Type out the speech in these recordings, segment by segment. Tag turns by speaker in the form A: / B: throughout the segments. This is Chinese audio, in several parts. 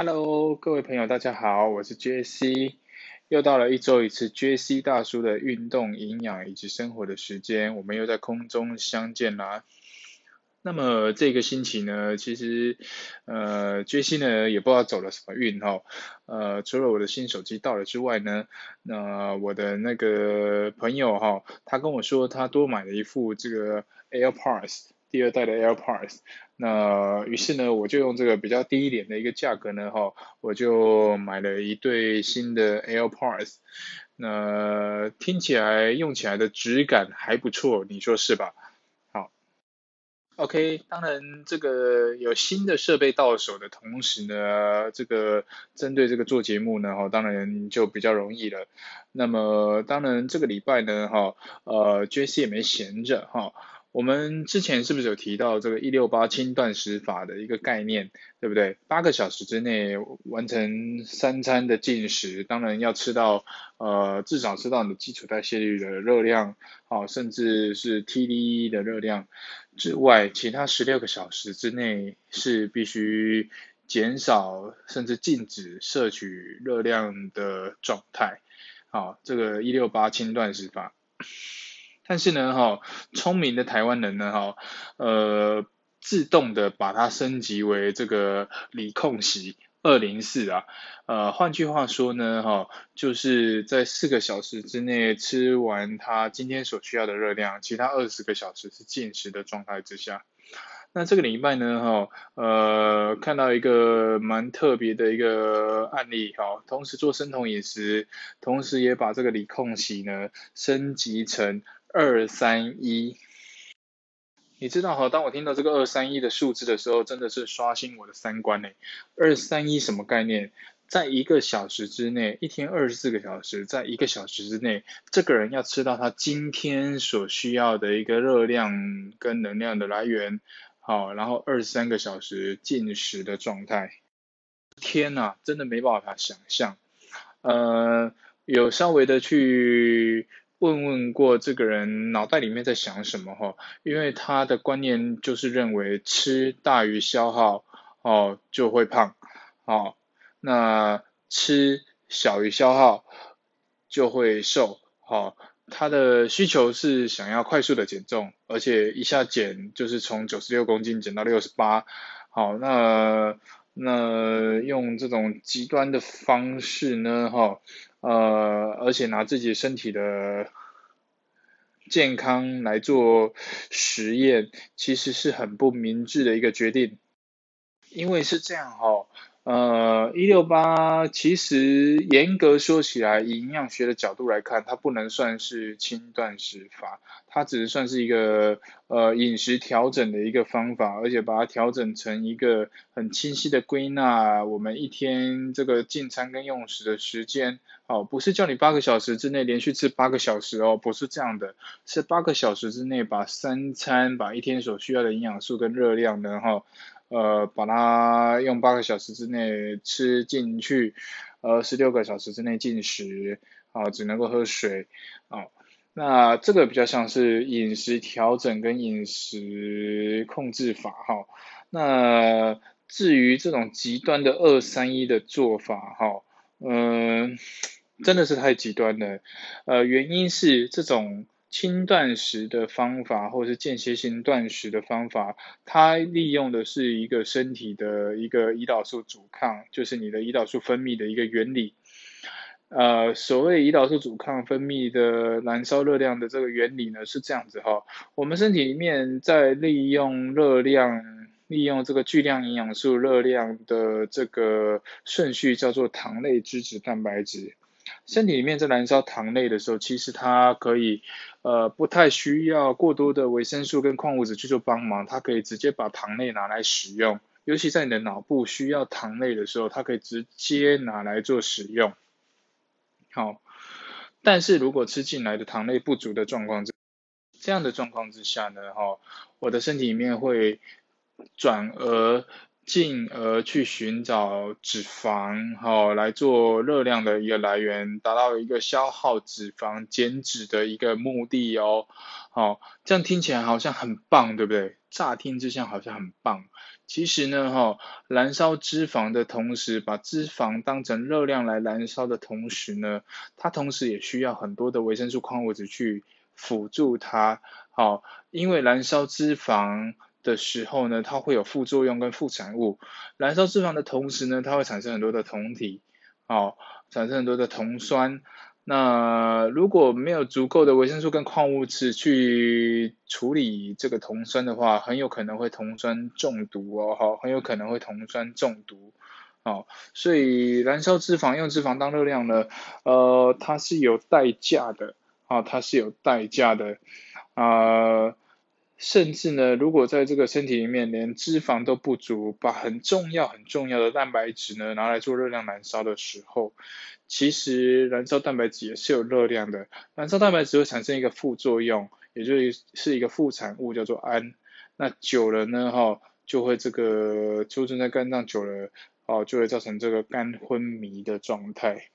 A: Hello，各位朋友，大家好，我是 J.C。又到了一周一次 J.C 大叔的运动、营养以及生活的时间，我们又在空中相见啦。那么这个星期呢，其实呃 J.C 呢也不知道走了什么运哈。呃，除了我的新手机到了之外呢，那我的那个朋友哈，他跟我说他多买了一副这个 AirPods。第二代的 AirPods，那于是呢，我就用这个比较低一点的一个价格呢，哈，我就买了一对新的 AirPods，那听起来用起来的质感还不错，你说是吧？好，OK，当然这个有新的设备到手的同时呢，这个针对这个做节目呢，哈，当然就比较容易了。那么当然这个礼拜呢，哈，呃，JC 也没闲着，哈。我们之前是不是有提到这个一六八轻断食法的一个概念，对不对？八个小时之内完成三餐的进食，当然要吃到呃至少吃到你的基础代谢率的热量，好，甚至是 TDE 的热量之外，其他十六个小时之内是必须减少甚至禁止摄取热量的状态。好，这个一六八轻断食法。但是呢，哈，聪明的台湾人呢，哈，呃，自动的把它升级为这个理控席二零四啊，呃，换句话说呢，哈，就是在四个小时之内吃完他今天所需要的热量，其他二十个小时是进食的状态之下。那这个礼拜呢，哈，呃，看到一个蛮特别的一个案例，哈，同时做生酮饮食，同时也把这个理控席呢升级成。二三一，你知道哈？当我听到这个二三一的数字的时候，真的是刷新我的三观呢。二三一什么概念？在一个小时之内，一天二十四个小时，在一个小时之内，这个人要吃到他今天所需要的一个热量跟能量的来源，好，然后二十三个小时进食的状态。天呐，真的没办法想象。呃，有稍微的去。问问过这个人脑袋里面在想什么哈，因为他的观念就是认为吃大于消耗哦就会胖，哦，那吃小于消耗就会瘦，好，他的需求是想要快速的减重，而且一下减就是从九十六公斤减到六十八，好，那那用这种极端的方式呢，哈。呃，而且拿自己身体的健康来做实验，其实是很不明智的一个决定，因为是这样哈。呃，一六八其实严格说起来，以营养学的角度来看，它不能算是轻断食法，它只是算是一个呃饮食调整的一个方法，而且把它调整成一个很清晰的归纳我们一天这个进餐跟用食的时间，哦，不是叫你八个小时之内连续吃八个小时哦，不是这样的，是八个小时之内把三餐把一天所需要的营养素跟热量呢，哈。呃，把它用八个小时之内吃进去，呃，十六个小时之内进食，啊，只能够喝水，啊，那这个比较像是饮食调整跟饮食控制法，哈，那至于这种极端的二三一的做法，哈，嗯，真的是太极端了，呃，原因是这种。轻断食的方法，或者是间歇性断食的方法，它利用的是一个身体的一个胰岛素阻抗，就是你的胰岛素分泌的一个原理。呃，所谓胰岛素阻抗分泌的燃烧热量的这个原理呢，是这样子哈。我们身体里面在利用热量，利用这个巨量营养素热量的这个顺序叫做糖类、脂质、蛋白质。身体里面在燃烧糖类的时候，其实它可以，呃，不太需要过多的维生素跟矿物质去做帮忙，它可以直接把糖类拿来使用。尤其在你的脑部需要糖类的时候，它可以直接拿来做使用。好，但是如果吃进来的糖类不足的状况之，这样的状况之下呢，哈，我的身体里面会转而。进而去寻找脂肪，好来做热量的一个来源，达到一个消耗脂肪、减脂的一个目的哦。好，这样听起来好像很棒，对不对？乍听之下好像很棒，其实呢，哈，燃烧脂肪的同时，把脂肪当成热量来燃烧的同时呢，它同时也需要很多的维生素、矿物质去辅助它。好，因为燃烧脂肪的时候呢，它会有副作用跟副产物。燃烧脂肪的同时呢，它会产生很多的酮体，哦，产生很多的酮酸。那如果没有足够的维生素跟矿物质去处理这个酮酸的话，很有可能会酮酸中毒哦，哈，很有可能会酮酸中毒，哦，所以燃烧脂肪用脂肪当热量呢，呃，它是有代价的，啊，它是有代价的，啊。甚至呢，如果在这个身体里面连脂肪都不足，把很重要很重要的蛋白质呢拿来做热量燃烧的时候，其实燃烧蛋白质也是有热量的。燃烧蛋白质会产生一个副作用，也就是是一个副产物叫做氨。那久了呢，哈，就会这个储存在肝脏久了，哦，就会造成这个肝昏迷的状态。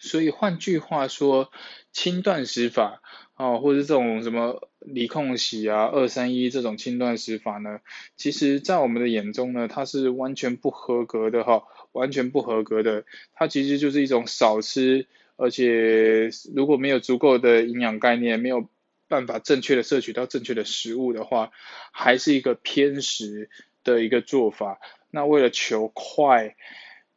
A: 所以换句话说，轻断食法。哦，或者这种什么离控洗啊、二三一这种轻断食法呢，其实在我们的眼中呢，它是完全不合格的哈，完全不合格的。它其实就是一种少吃，而且如果没有足够的营养概念，没有办法正确的摄取到正确的食物的话，还是一个偏食的一个做法。那为了求快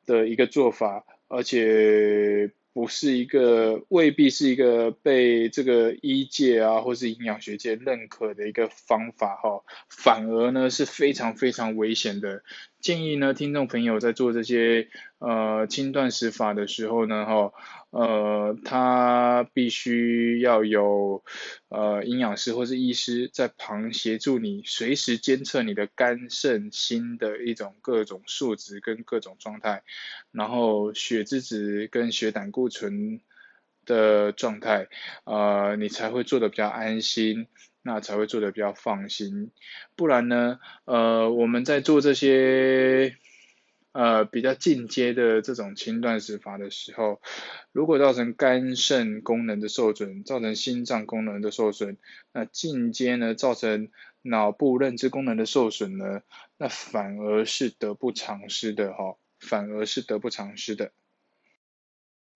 A: 的一个做法，而且。不是一个未必是一个被这个医界啊，或是营养学界认可的一个方法哈，反而呢是非常非常危险的。建议呢，听众朋友在做这些呃轻断食法的时候呢，哈，呃，他必须要有呃营养师或是医师在旁协助你，随时监测你的肝肾心的一种各种数值跟各种状态，然后血脂值跟血胆固醇的状态，呃，你才会做的比较安心。那才会做的比较放心，不然呢，呃，我们在做这些呃比较进阶的这种轻断食法的时候，如果造成肝肾功能的受损，造成心脏功能的受损，那进阶呢造成脑部认知功能的受损呢，那反而是得不偿失的哈，反而是得不偿失的。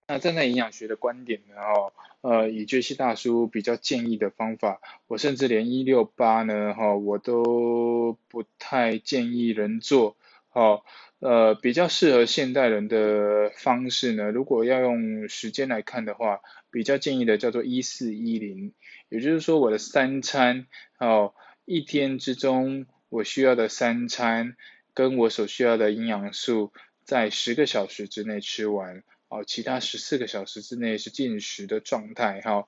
A: 那站在营养学的观点呢，哦，呃，以杰西大叔比较建议的方法，我甚至连一六八呢，哈，我都不太建议人做，好，呃，比较适合现代人的方式呢，如果要用时间来看的话，比较建议的叫做一四一零，也就是说我的三餐，哦，一天之中我需要的三餐，跟我所需要的营养素，在十个小时之内吃完。哦，其他十四个小时之内是进食的状态哈，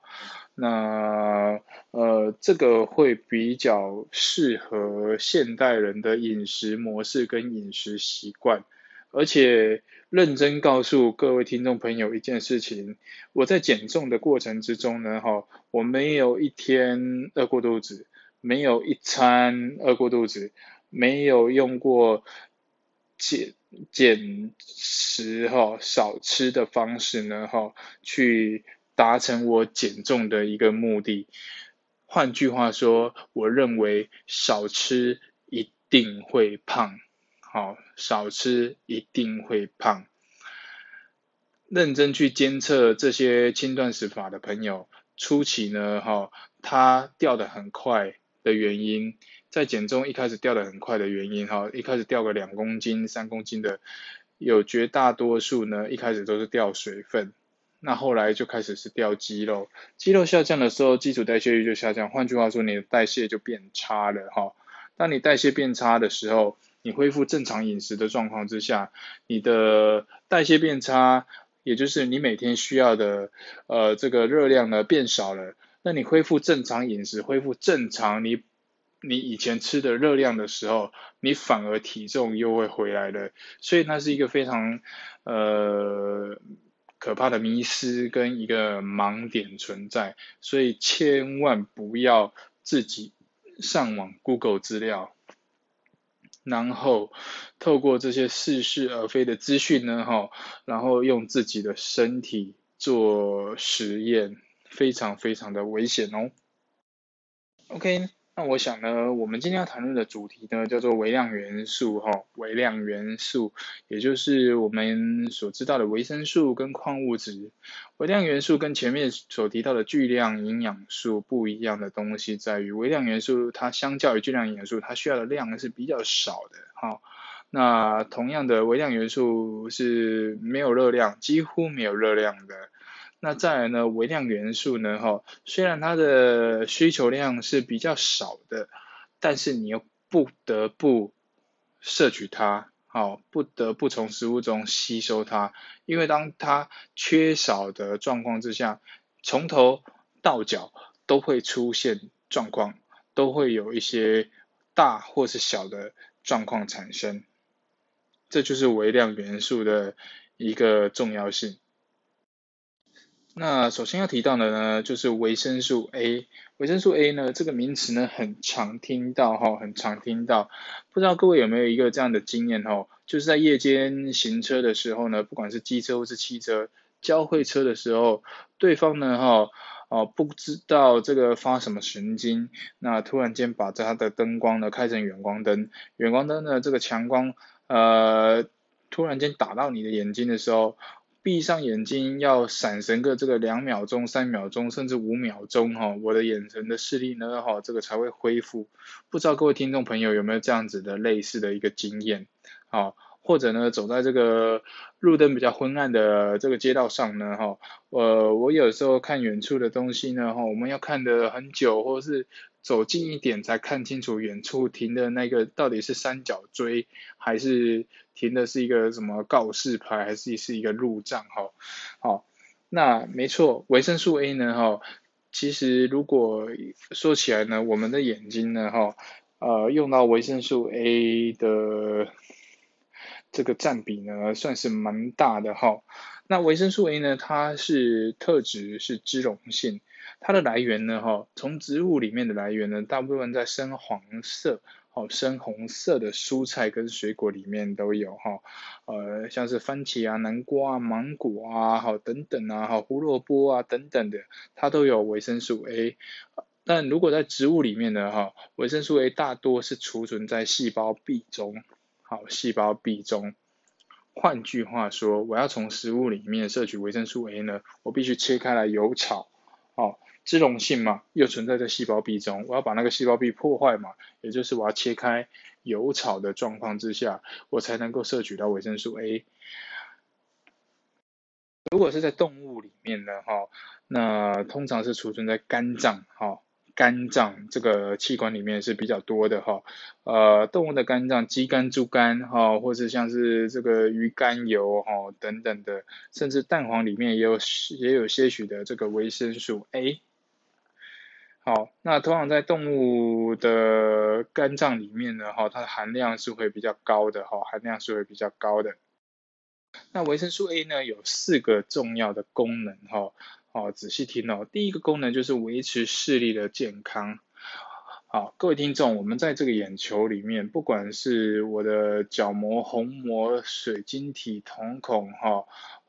A: 那呃这个会比较适合现代人的饮食模式跟饮食习惯，而且认真告诉各位听众朋友一件事情，我在减重的过程之中呢哈，我没有一天饿过肚子，没有一餐饿过肚子，没有用过减。减食哈，少吃的方式呢哈，去达成我减重的一个目的。换句话说，我认为少吃一定会胖，好，少吃一定会胖。认真去监测这些轻断食法的朋友，初期呢哈，他掉的很快的原因。在减重一开始掉的很快的原因哈，一开始掉个两公斤、三公斤的，有绝大多数呢，一开始都是掉水分，那后来就开始是掉肌肉，肌肉下降的时候，基础代谢率就下降，换句话说，你的代谢就变差了哈。当你代谢变差的时候，你恢复正常饮食的状况之下，你的代谢变差，也就是你每天需要的呃这个热量呢变少了，那你恢复正常饮食，恢复正常你。你以前吃的热量的时候，你反而体重又会回来了，所以那是一个非常呃可怕的迷失跟一个盲点存在，所以千万不要自己上网 Google 资料，然后透过这些似是而非的资讯呢，哈，然后用自己的身体做实验，非常非常的危险哦。OK。那我想呢，我们今天要谈论的主题呢，叫做微量元素哈，微量元素，也就是我们所知道的维生素跟矿物质。微量元素跟前面所提到的巨量营养素不一样的东西，在于微量元素它相较于巨量营养素，它需要的量是比较少的哈。那同样的，微量元素是没有热量，几乎没有热量的。那再来呢，微量元素呢，哈，虽然它的需求量是比较少的，但是你又不得不摄取它，好，不得不从食物中吸收它，因为当它缺少的状况之下，从头到脚都会出现状况，都会有一些大或是小的状况产生，这就是微量元素的一个重要性。那首先要提到的呢，就是维生素 A。维生素 A 呢，这个名词呢，很常听到哈，很常听到。不知道各位有没有一个这样的经验哈，就是在夜间行车的时候呢，不管是机车或是汽车交汇车的时候，对方呢哈，哦不知道这个发什么神经，那突然间把他的灯光呢开成远光灯，远光灯呢这个强光呃突然间打到你的眼睛的时候。闭上眼睛要闪神个这个两秒钟、三秒钟，甚至五秒钟哈，我的眼神的视力呢哈，这个才会恢复。不知道各位听众朋友有没有这样子的类似的一个经验啊？或者呢，走在这个路灯比较昏暗的这个街道上呢哈，呃，我有时候看远处的东西呢哈，我们要看的很久，或是。走近一点才看清楚远处停的那个到底是三角锥还是停的是一个什么告示牌还是是一个路障哈，好，那没错，维生素 A 呢哈，其实如果说起来呢，我们的眼睛呢哈，呃用到维生素 A 的这个占比呢算是蛮大的哈，那维生素 A 呢它是特质是脂溶性。它的来源呢，哈，从植物里面的来源呢，大部分在深黄色、哦深红色的蔬菜跟水果里面都有，哈，呃，像是番茄啊、南瓜啊、芒果啊，好等等啊，好胡萝卜啊等等的，它都有维生素 A。但如果在植物里面呢，哈，维生素 A 大多是储存在细胞壁中，好，细胞壁中。换句话说，我要从食物里面摄取维生素 A 呢，我必须切开来油炒。哦，脂溶性嘛，又存在在细胞壁中，我要把那个细胞壁破坏嘛，也就是我要切开油炒的状况之下，我才能够摄取到维生素 A。如果是在动物里面呢，哈，那通常是储存在肝脏，哈，肝脏这个器官里面是比较多的，哈，呃，动物的肝脏，鸡肝、猪肝，哈，或者像是这个鱼肝油，哈，等等的，甚至蛋黄里面也有也有些许的这个维生素 A。好，那通常在动物的肝脏里面呢，哈，它的含量是会比较高的，哈，含量是会比较高的。那维生素 A 呢，有四个重要的功能，哈。好，仔细听哦。第一个功能就是维持视力的健康。好，各位听众，我们在这个眼球里面，不管是我的角膜、虹膜、水晶体、瞳孔，哈，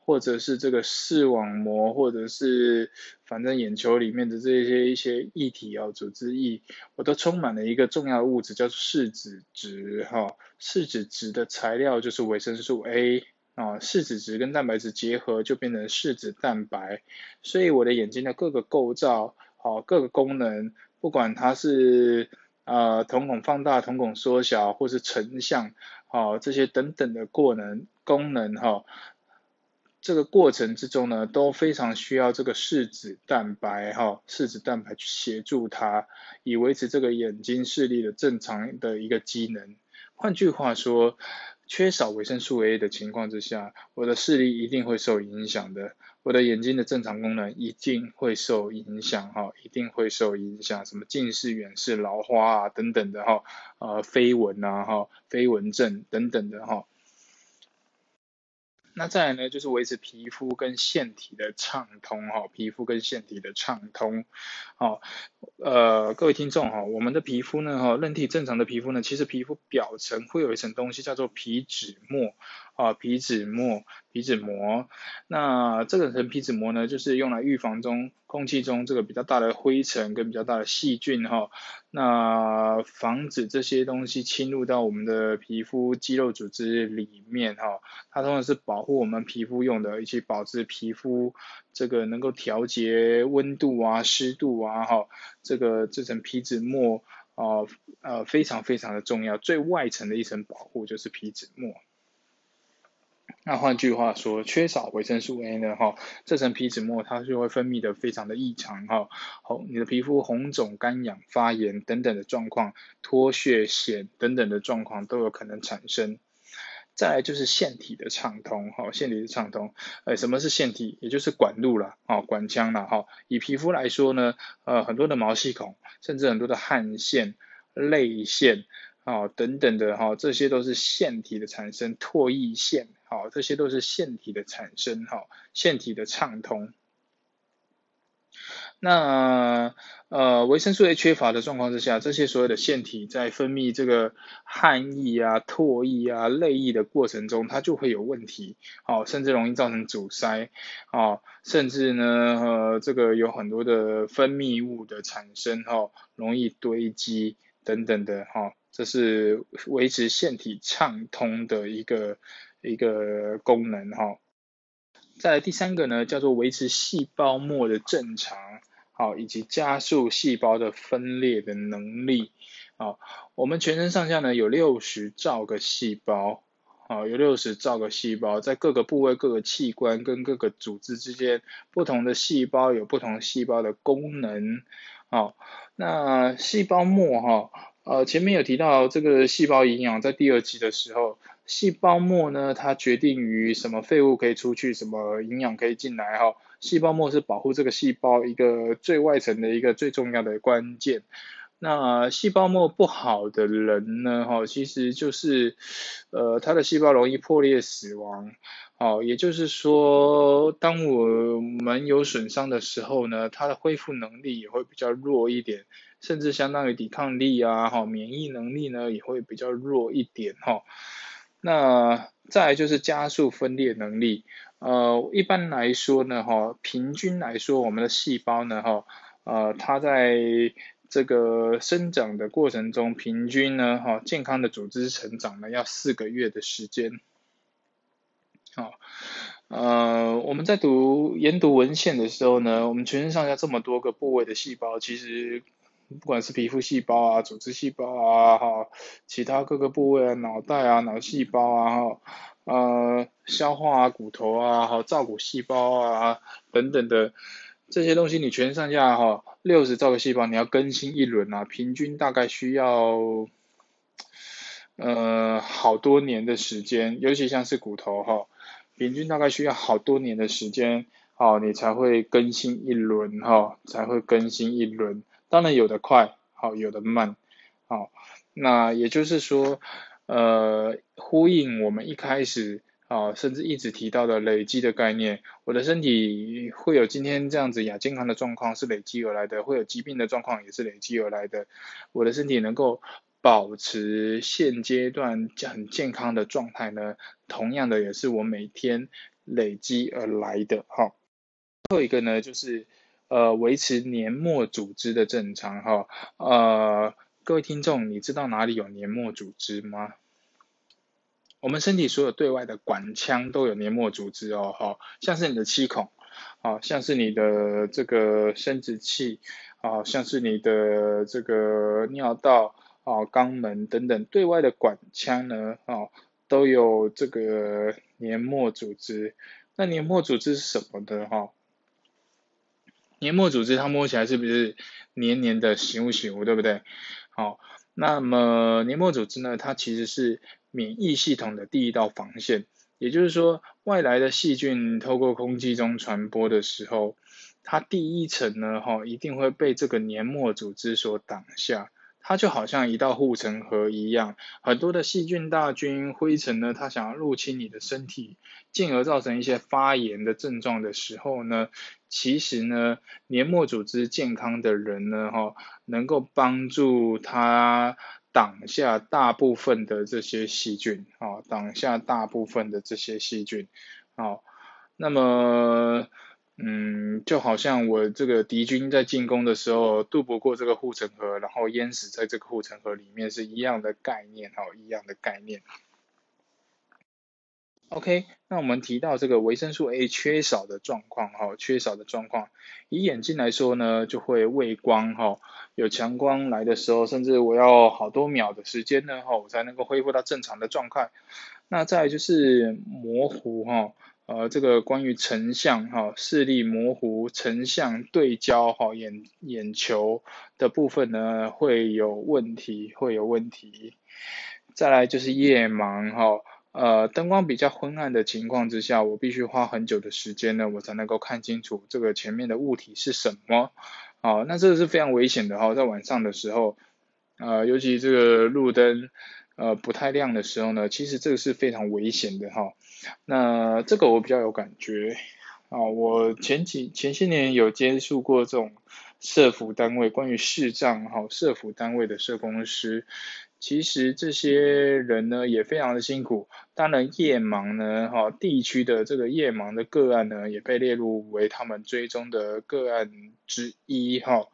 A: 或者是这个视网膜，或者是反正眼球里面的这些一些液体啊、组织液，我都充满了一个重要的物质，叫做视紫质，哈，视紫质的材料就是维生素 A。啊，视紫质跟蛋白质结合就变成视紫蛋白，所以我的眼睛的各个构造，好各个功能，不管它是呃瞳孔放大、瞳孔缩小，或是成像，好这些等等的过能功能哈，这个过程之中呢，都非常需要这个视紫蛋白哈，视紫蛋白去协助它，以维持这个眼睛视力的正常的一个机能。换句话说。缺少维生素 A 的情况之下，我的视力一定会受影响的，我的眼睛的正常功能一定会受影响哈，一定会受影响，什么近视、远视、老花啊等等的哈，呃飞蚊啊哈，飞蚊症等等的哈。那再来呢，就是维持皮肤跟腺体的畅通哈，皮肤跟腺体的畅通，好，呃，各位听众哈，我们的皮肤呢哈，人体正常的皮肤呢，其实皮肤表层会有一层东西叫做皮脂膜，啊，皮脂膜，皮。脂膜。那这个层皮脂膜呢，就是用来预防中空气中这个比较大的灰尘跟比较大的细菌哈，那防止这些东西侵入到我们的皮肤肌肉组织里面哈。它通常是保护我们皮肤用的，以及保持皮肤这个能够调节温度啊、湿度啊哈。这个这层皮脂膜。哦，呃，非常非常的重要，最外层的一层保护就是皮脂膜。那换句话说，缺少维生素 A 呢，哈，这层皮脂膜它就会分泌的非常的异常，哈，红，你的皮肤红肿、干痒、发炎等等的状况，脱屑、癣等等的状况都有可能产生。再来就是腺体的畅通，哈，腺体的畅通，呃，什么是腺体？也就是管路了，哦，管腔了，哈。以皮肤来说呢，呃，很多的毛细孔，甚至很多的汗腺、泪腺，哦，等等的，哈，这些都是腺体的产生，唾液腺，好，这些都是腺体的产生，哈，腺体的畅通。那呃维生素 A 缺乏的状况之下，这些所有的腺体在分泌这个汗液啊、唾液啊、泪液的过程中，它就会有问题，哦，甚至容易造成阻塞，哦，甚至呢呃这个有很多的分泌物的产生，哈，容易堆积等等的，哈，这是维持腺体畅通的一个一个功能，哈。再第三个呢，叫做维持细胞膜的正常。好，以及加速细胞的分裂的能力。好，我们全身上下呢有六十兆个细胞，好，有六十兆个细胞，在各个部位、各个器官跟各个组织之间，不同的细胞有不同细胞的功能。好，那细胞膜哈，呃，前面有提到这个细胞营养，在第二集的时候。细胞膜呢，它决定于什么废物可以出去，什么营养可以进来哈。细胞膜是保护这个细胞一个最外层的一个最重要的关键。那细胞膜不好的人呢，哈，其实就是呃，他的细胞容易破裂死亡。哦，也就是说，当我们有损伤的时候呢，它的恢复能力也会比较弱一点，甚至相当于抵抗力啊，哈，免疫能力呢也会比较弱一点，哈。那再就是加速分裂能力，呃，一般来说呢，哈，平均来说，我们的细胞呢，哈，呃，它在这个生长的过程中，平均呢，哈，健康的组织成长呢，要四个月的时间，好，呃，我们在读研读文献的时候呢，我们全身上下这么多个部位的细胞，其实。不管是皮肤细胞啊、组织细胞啊、哈，其他各个部位啊、脑袋啊、脑细胞啊、哈，呃，消化啊、骨头啊、哈，造骨细胞啊等等的这些东西，你全上下哈六十兆个细胞，你要更新一轮啊，平均大概需要呃好多年的时间，尤其像是骨头哈，平均大概需要好多年的时间，哦，你才会更新一轮哈，才会更新一轮。当然有的快，好有的慢，好，那也就是说，呃，呼应我们一开始啊，甚至一直提到的累积的概念，我的身体会有今天这样子亚健康的状况是累积而来的，会有疾病的状况也是累积而来的，我的身体能够保持现阶段很健康的状态呢，同样的也是我每天累积而来的，哈，最后一个呢就是。呃，维持黏膜组织的正常哈，呃，各位听众，你知道哪里有黏膜组织吗？我们身体所有对外的管腔都有黏膜组织哦，哈，像是你的气孔，啊，像是你的这个生殖器，啊，像是你的这个尿道，啊，肛门等等，对外的管腔呢，啊，都有这个黏膜组织。那黏膜组织是什么的哈？黏膜组织它摸起来是不是黏黏的、咻咻，对不对？好，那么黏膜组织呢，它其实是免疫系统的第一道防线，也就是说，外来的细菌透过空气中传播的时候，它第一层呢，哈，一定会被这个黏膜组织所挡下。它就好像一道护城河一样，很多的细菌、大菌、灰尘呢，它想要入侵你的身体，进而造成一些发炎的症状的时候呢，其实呢，黏膜组织健康的人呢，哈，能够帮助它挡下大部分的这些细菌，啊，挡下大部分的这些细菌，好，那么，嗯，就好像我这个敌军在进攻的时候渡不过这个护城河，然后淹死在这个护城河里面是一样的概念，哈，一样的概念。OK，那我们提到这个维生素 A 缺少的状况，哈，缺少的状况，以眼睛来说呢，就会畏光，哈，有强光来的时候，甚至我要好多秒的时间呢，哈，我才能够恢复到正常的状态。那再就是模糊，哈，呃，这个关于成像，哈，视力模糊，成像对焦，哈，眼眼球的部分呢会有问题，会有问题。再来就是夜盲，哈。呃，灯光比较昏暗的情况之下，我必须花很久的时间呢，我才能够看清楚这个前面的物体是什么。好，那这个是非常危险的哈，在晚上的时候，呃，尤其这个路灯呃不太亮的时候呢，其实这个是非常危险的哈。那这个我比较有感觉啊，我前几前些年有接触过这种社服单位，关于视障哈，社服单位的社工师。其实这些人呢也非常的辛苦，当然夜盲呢，哈，地区的这个夜盲的个案呢也被列入为他们追踪的个案之一，哈。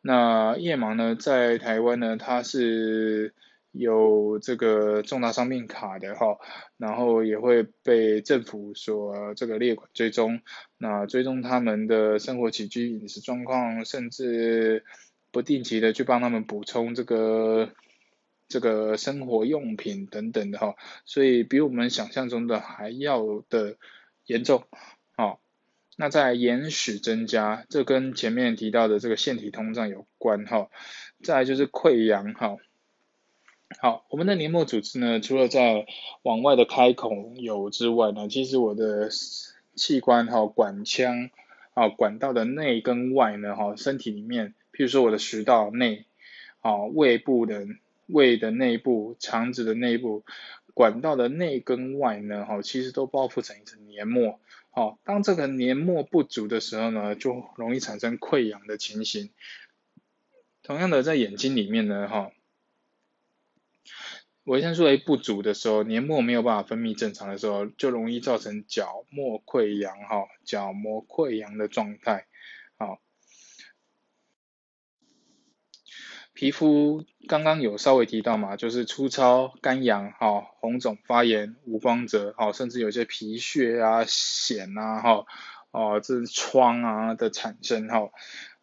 A: 那夜盲呢在台湾呢，它是有这个重大伤病卡的，哈，然后也会被政府所这个列管追踪，那追踪他们的生活起居、饮食状况，甚至不定期的去帮他们补充这个。这个生活用品等等的哈，所以比我们想象中的还要的严重，好，那在眼屎增加，这跟前面提到的这个腺体通胀有关哈，再就是溃疡哈，好，我们的黏膜组织呢，除了在往外的开孔有之外呢，其实我的器官哈管腔啊管道的内跟外呢哈，身体里面，譬如说我的食道内，啊胃部的。胃的内部、肠子的内部、管道的内跟外呢，哈，其实都包覆成一层黏膜。好，当这个黏膜不足的时候呢，就容易产生溃疡的情形。同样的，在眼睛里面呢，哈，维生素 A 不足的时候，黏膜没有办法分泌正常的时候，就容易造成角膜溃疡，哈，角膜溃疡的状态。好。皮肤刚刚有稍微提到嘛，就是粗糙、干痒、哈红肿、发炎、无光泽，哈甚至有些皮屑啊、癣啊，哈哦这是疮啊的产生，哈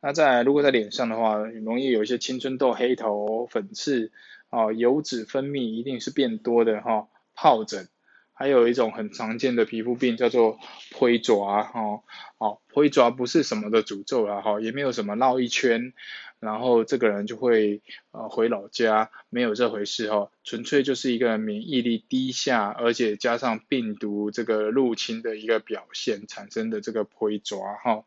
A: 那在如果在脸上的话，容易有一些青春痘、黑头、粉刺，哦油脂分泌一定是变多的，哈疱疹。还有一种很常见的皮肤病叫做灰爪，哈，好，灰爪不是什么的诅咒啦，哈，也没有什么绕一圈，然后这个人就会呃回老家，没有这回事哈，纯粹就是一个免疫力低下，而且加上病毒这个入侵的一个表现产生的这个灰爪，哈，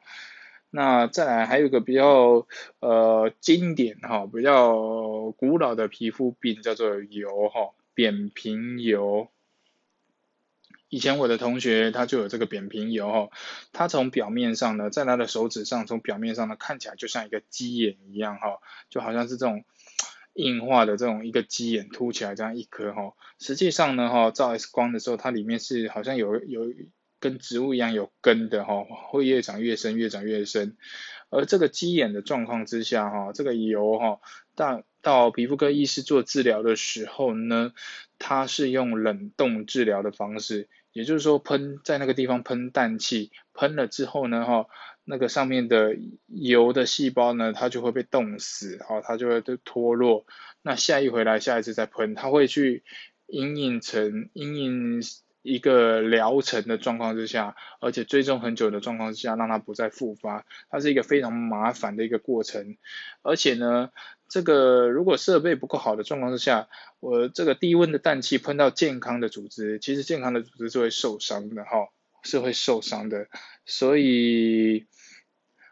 A: 那再来还有一个比较呃经典哈，比较古老的皮肤病叫做疣哈，扁平疣。以前我的同学他就有这个扁平疣哈，他从表面上呢，在他的手指上，从表面上呢看起来就像一个鸡眼一样哈，就好像是这种硬化的这种一个鸡眼凸起来这样一颗哈，实际上呢哈，照 X 光的时候，它里面是好像有有跟植物一样有根的哈，会越长越深，越长越深。而这个鸡眼的状况之下哈，这个疣哈，到到皮肤科医师做治疗的时候呢，他是用冷冻治疗的方式。也就是说，喷在那个地方喷氮气，喷了之后呢，哈，那个上面的油的细胞呢，它就会被冻死，哈，它就会都脱落。那下一回来，下一次再喷，它会去阴影成阴影一个疗程的状况之下，而且追踪很久的状况之下，让它不再复发，它是一个非常麻烦的一个过程，而且呢。这个如果设备不够好的状况之下，我这个低温的氮气喷到健康的组织，其实健康的组织是会受伤的哈，是会受伤的。所以，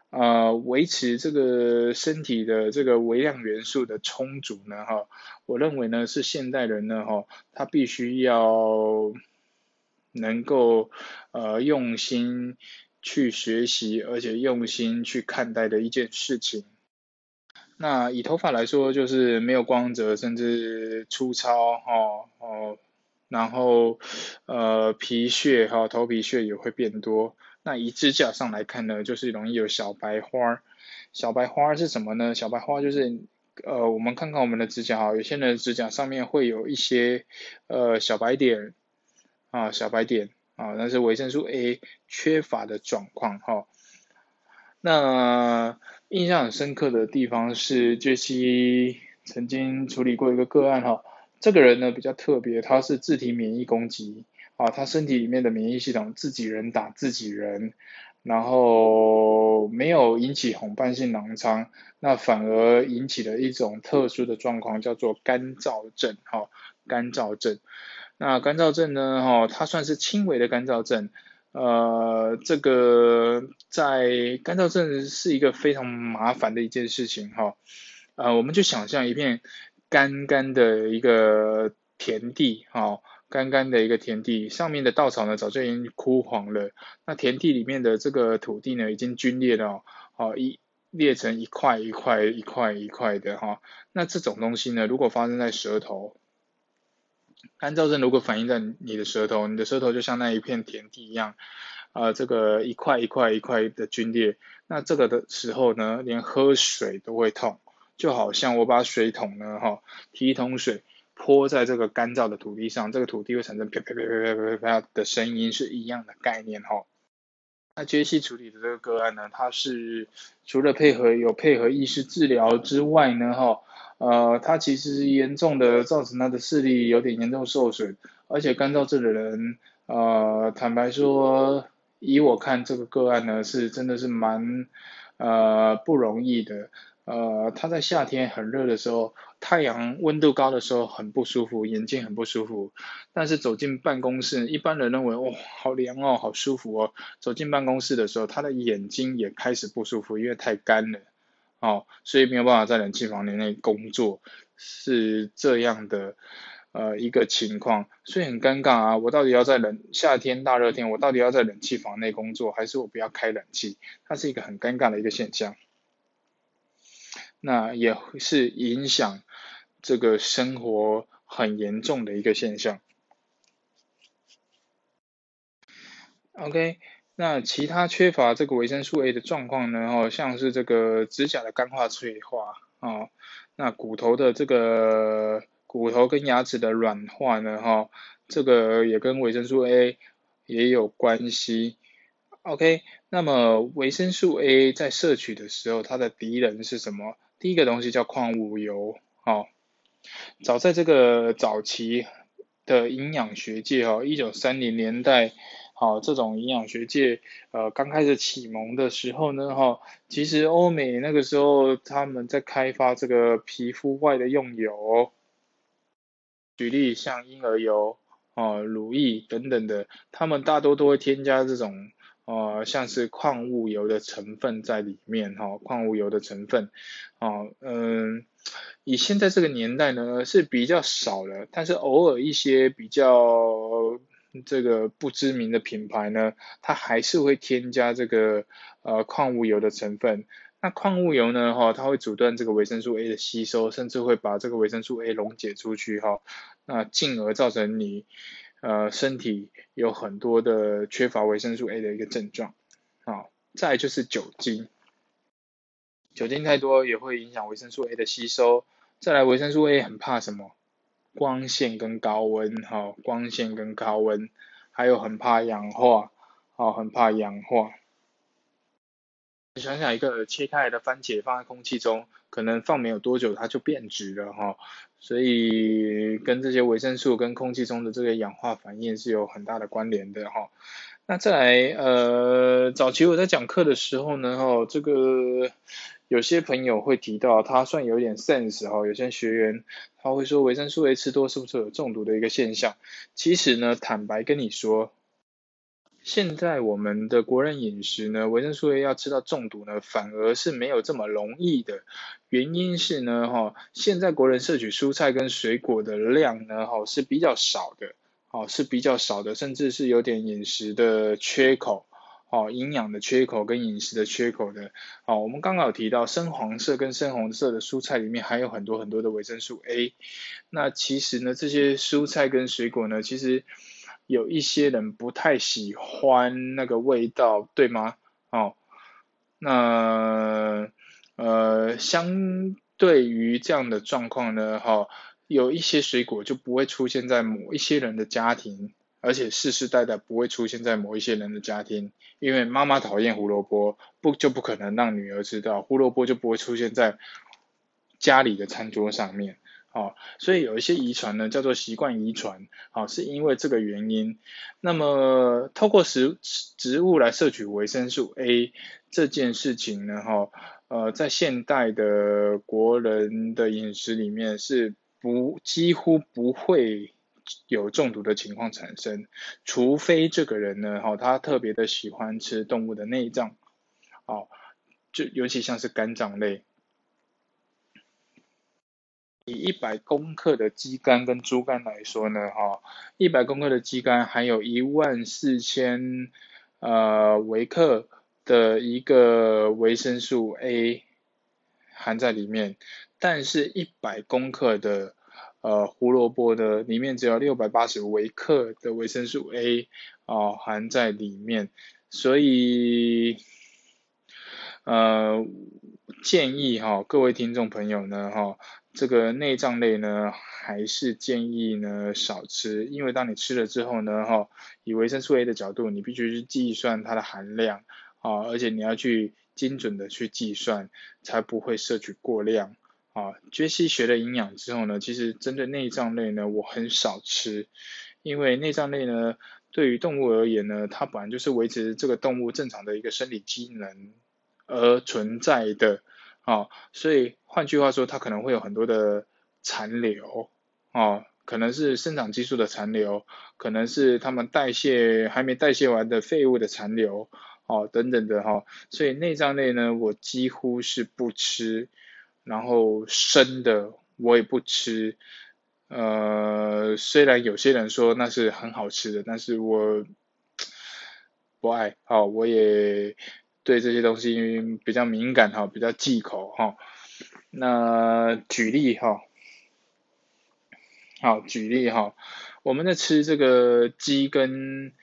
A: 呃，维持这个身体的这个微量元素的充足呢哈，我认为呢是现代人呢哈，他必须要能够呃用心去学习，而且用心去看待的一件事情。那以头发来说，就是没有光泽，甚至粗糙，哈，哦，然后呃皮屑哈头皮屑也会变多。那以指甲上来看呢，就是容易有小白花。小白花是什么呢？小白花就是呃我们看看我们的指甲哈，有些人指甲上面会有一些呃小白点啊小白点啊，那是维生素 A 缺乏的状况哈。那印象很深刻的地方是杰西曾经处理过一个个案哈，这个人呢比较特别，他是自体免疫攻击啊，他身体里面的免疫系统自己人打自己人，然后没有引起红斑性狼疮，那反而引起了一种特殊的状况，叫做干燥症哈，干燥症。那干燥症呢哈，它算是轻微的干燥症。呃，这个在干燥症是一个非常麻烦的一件事情哈。呃，我们就想象一片干干的一个田地哈，干干的一个田地，上面的稻草呢早就已经枯黄了，那田地里面的这个土地呢已经皲裂了，哦一裂成一块一块一块一块的哈。那这种东西呢，如果发生在舌头。干燥症如果反映在你的舌头，你的舌头就像那一片田地一样，啊，这个一块一块一块的皲裂，那这个的时候呢，连喝水都会痛，就好像我把水桶呢，哈，提一桶水泼在这个干燥的土地上，这个土地会产生啪啪啪啪啪啪啪的声音，是一样的概念哈。那杰西处理的这个个案呢，它是除了配合有配合意识治疗之外呢，哈。呃，他其实严重的造成他的视力有点严重受损，而且干燥症的人，呃，坦白说，以我看这个个案呢，是真的是蛮呃不容易的。呃，他在夏天很热的时候，太阳温度高的时候很不舒服，眼睛很不舒服。但是走进办公室，一般人认为，哇，好凉哦，好舒服哦。走进办公室的时候，他的眼睛也开始不舒服，因为太干了。哦，所以没有办法在冷气房内工作，是这样的呃一个情况，所以很尴尬啊！我到底要在冷夏天大热天，我到底要在冷气房内工作，还是我不要开冷气？它是一个很尴尬的一个现象，那也是影响这个生活很严重的一个现象。OK。那其他缺乏这个维生素 A 的状况呢？哦，像是这个指甲的干化脆化，哦，那骨头的这个骨头跟牙齿的软化呢？哈，这个也跟维生素 A 也有关系。OK，那么维生素 A 在摄取的时候，它的敌人是什么？第一个东西叫矿物油，哦，早在这个早期的营养学界，哈，一九三零年代。好，这种营养学界，呃，刚开始启蒙的时候呢，哈，其实欧美那个时候他们在开发这个皮肤外的用油，举例像婴儿油，哦，乳液等等的，他们大多都会添加这种，呃，像是矿物油的成分在里面，哈，矿物油的成分，哦，嗯，以现在这个年代呢是比较少了，但是偶尔一些比较。这个不知名的品牌呢，它还是会添加这个呃矿物油的成分。那矿物油呢，哈，它会阻断这个维生素 A 的吸收，甚至会把这个维生素 A 溶解出去，哈，那进而造成你呃身体有很多的缺乏维生素 A 的一个症状。好，再就是酒精，酒精太多也会影响维生素 A 的吸收。再来，维生素 A 很怕什么？光线跟高温，哈，光线跟高温，还有很怕氧化，哦，很怕氧化。你想想一个切开来的番茄放在空气中，可能放没有多久它就变质了，哈，所以跟这些维生素跟空气中的这个氧化反应是有很大的关联的，哈。那再来，呃，早期我在讲课的时候呢，哈，这个。有些朋友会提到，他算有点 sense 哈，有些学员他会说维生素 A 吃多是不是有中毒的一个现象？其实呢，坦白跟你说，现在我们的国人饮食呢，维生素 A 要吃到中毒呢，反而是没有这么容易的。原因是呢，哈，现在国人摄取蔬菜跟水果的量呢，哈是比较少的，哦是比较少的，甚至是有点饮食的缺口。哦，营养的缺口跟饮食的缺口的，哦，我们刚刚有提到深黄色跟深红色的蔬菜里面含有很多很多的维生素 A，那其实呢，这些蔬菜跟水果呢，其实有一些人不太喜欢那个味道，对吗？哦，那呃，相对于这样的状况呢，哈，有一些水果就不会出现在某一些人的家庭。而且世世代代不会出现在某一些人的家庭，因为妈妈讨厌胡萝卜，不就不可能让女儿知道，胡萝卜就不会出现在家里的餐桌上面，哦，所以有一些遗传呢，叫做习惯遗传，哦，是因为这个原因。那么透过食植物来摄取维生素 A 这件事情呢，哈，呃，在现代的国人的饮食里面是不几乎不会。有中毒的情况产生，除非这个人呢，哈，他特别的喜欢吃动物的内脏，哦，就尤其像是肝脏类。以一百公克的鸡肝跟猪肝来说呢，哈，一百公克的鸡肝含有一万四千呃微克的一个维生素 A 含在里面，但是一百公克的呃，胡萝卜的里面只有六百八十微克的维生素 A 啊含在里面，所以呃建议哈各位听众朋友呢哈这个内脏类呢还是建议呢少吃，因为当你吃了之后呢哈以维生素 A 的角度，你必须去计算它的含量啊，而且你要去精准的去计算，才不会摄取过量。啊，杰西学了营养之后呢，其实针对内脏类呢，我很少吃，因为内脏类呢，对于动物而言呢，它本来就是维持这个动物正常的一个生理机能而存在的，啊，所以换句话说，它可能会有很多的残留，啊，可能是生长激素的残留，可能是它们代谢还没代谢完的废物的残留，哦，等等的哈，所以内脏类呢，我几乎是不吃。然后生的我也不吃，呃，虽然有些人说那是很好吃的，但是我不爱，好，我也对这些东西比较敏感哈，比较忌口哈。那举例哈，好，举例哈，我们在吃这个鸡跟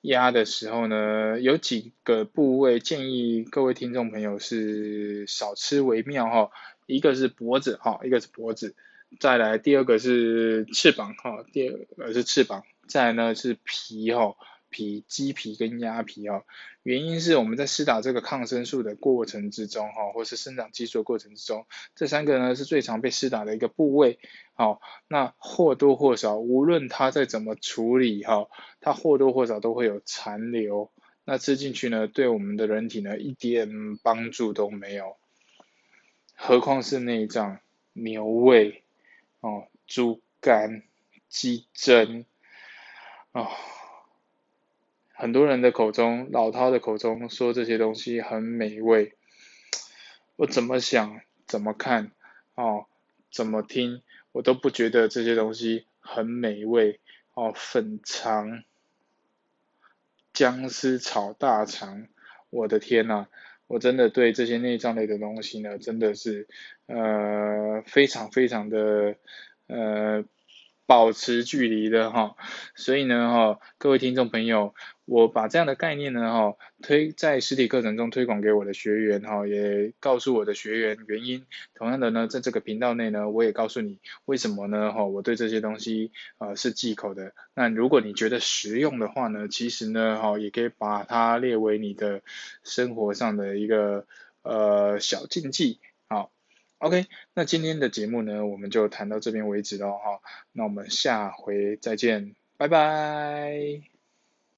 A: 鸭的时候呢，有几个部位建议各位听众朋友是少吃为妙哈。一个是脖子哈，一个是脖子，再来第二个是翅膀哈，第二个是翅膀，再来呢是皮哈，皮鸡皮跟鸭皮哈，原因是我们在施打这个抗生素的过程之中哈，或是生长激素的过程之中，这三个呢是最常被施打的一个部位，好，那或多或少，无论它再怎么处理哈，它或多或少都会有残留，那吃进去呢，对我们的人体呢一点帮助都没有。何况是内脏、牛胃、哦、猪肝、鸡胗，哦，很多人的口中，老饕的口中说这些东西很美味，我怎么想、怎么看、哦、怎么听，我都不觉得这些东西很美味。哦，粉肠、姜丝炒大肠，我的天呐！我真的对这些内脏类的东西呢，真的是呃非常非常的呃保持距离的哈，所以呢哈，各位听众朋友，我把这样的概念呢哈推在实体课程中推广给我的学员哈，也告诉我的学员原因。同样的呢，在这个频道内呢，我也告诉你为什么呢哈，我对这些东西呃是忌口的。那如果你觉得实用的话呢，其实呢哈也可以把它列为你的生活上的一个呃小禁忌。OK，那今天的节目呢，我们就谈到这边为止喽哈，那我们下回再见，拜拜。